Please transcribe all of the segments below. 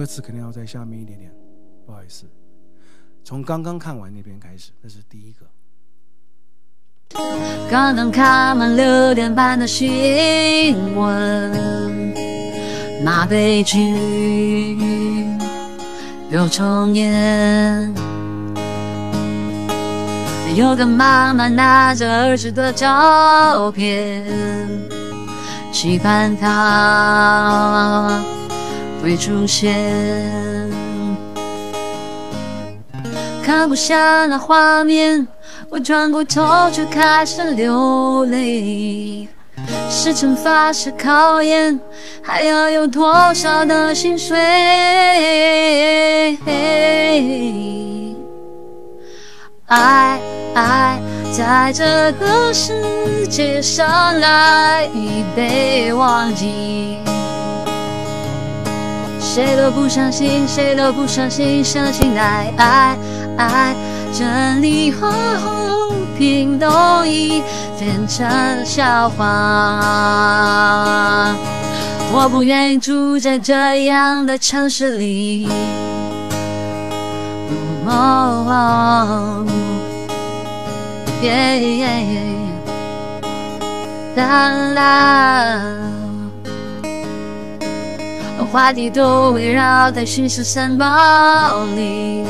歌词肯定要在下面一点点，不好意思。从刚刚看完那边开始，那是第一个。刚刚看完六点半的新闻，那悲剧又重演。有个妈妈拿着儿子的照片，期盼他会出现。看不下那画面，我转过头就开始流泪。是惩罚，是考验，还要有多少的心碎？爱爱在这个世界上来已被忘记，谁都不相信，谁都不相信，相信爱爱爱，真理和平都已变成笑话。我不愿意住在这样的城市里。哦，耶耶，啦啦，话题都围绕在讯息三宝里，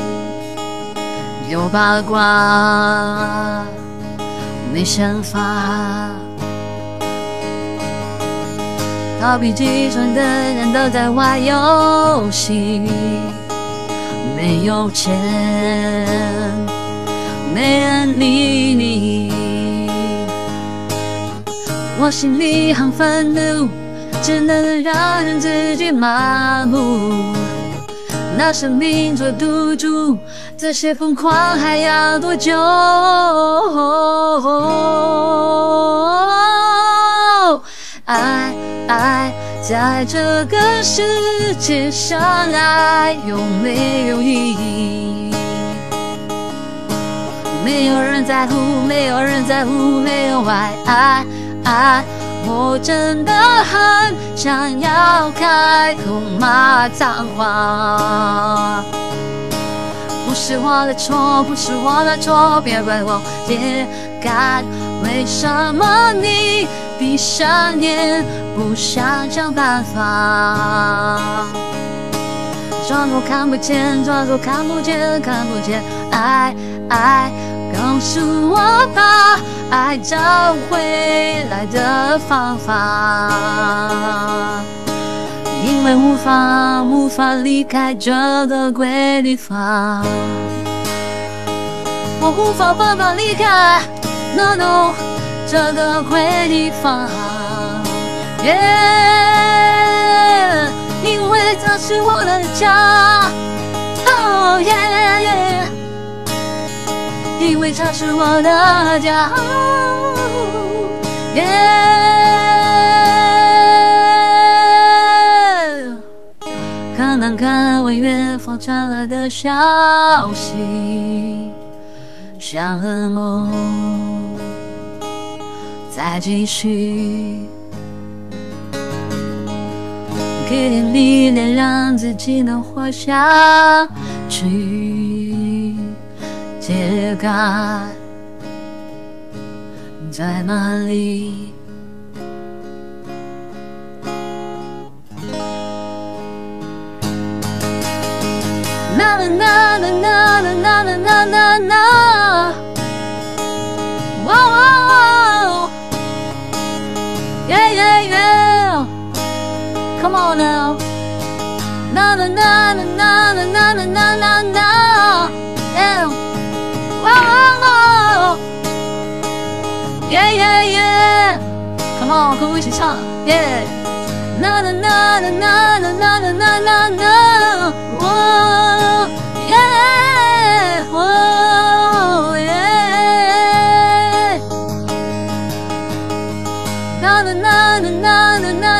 有八卦，没想法，逃避计算的人都在玩游戏。没有钱，没人理你。我心里很愤怒，只能让自己麻木。拿生命做赌注，这些疯狂还要多久？爱爱。在这个世界上，爱有没有意义？没有人在乎，没有人在乎，没有爱爱爱。我真的很想要开口骂脏话。不是我的错，不是我的错，别怪我也该。为什么你闭上眼？不想想办法，装作看不见，装作看不见，看不见。爱爱，告诉我吧，爱找回来的方法。因为无法无法离开这个鬼地方，我无法办法离开，no no，这个鬼地方。耶，因为这是我的家。这是我的家。耶，可能看我远方传来的消息，想和梦再继续。给点力量，让自己能活下去。世界在哪里？和我一起唱耶呐呐呐呐呐呐呐呐呐呐耶喔耶呐呐呐呐呐呐呐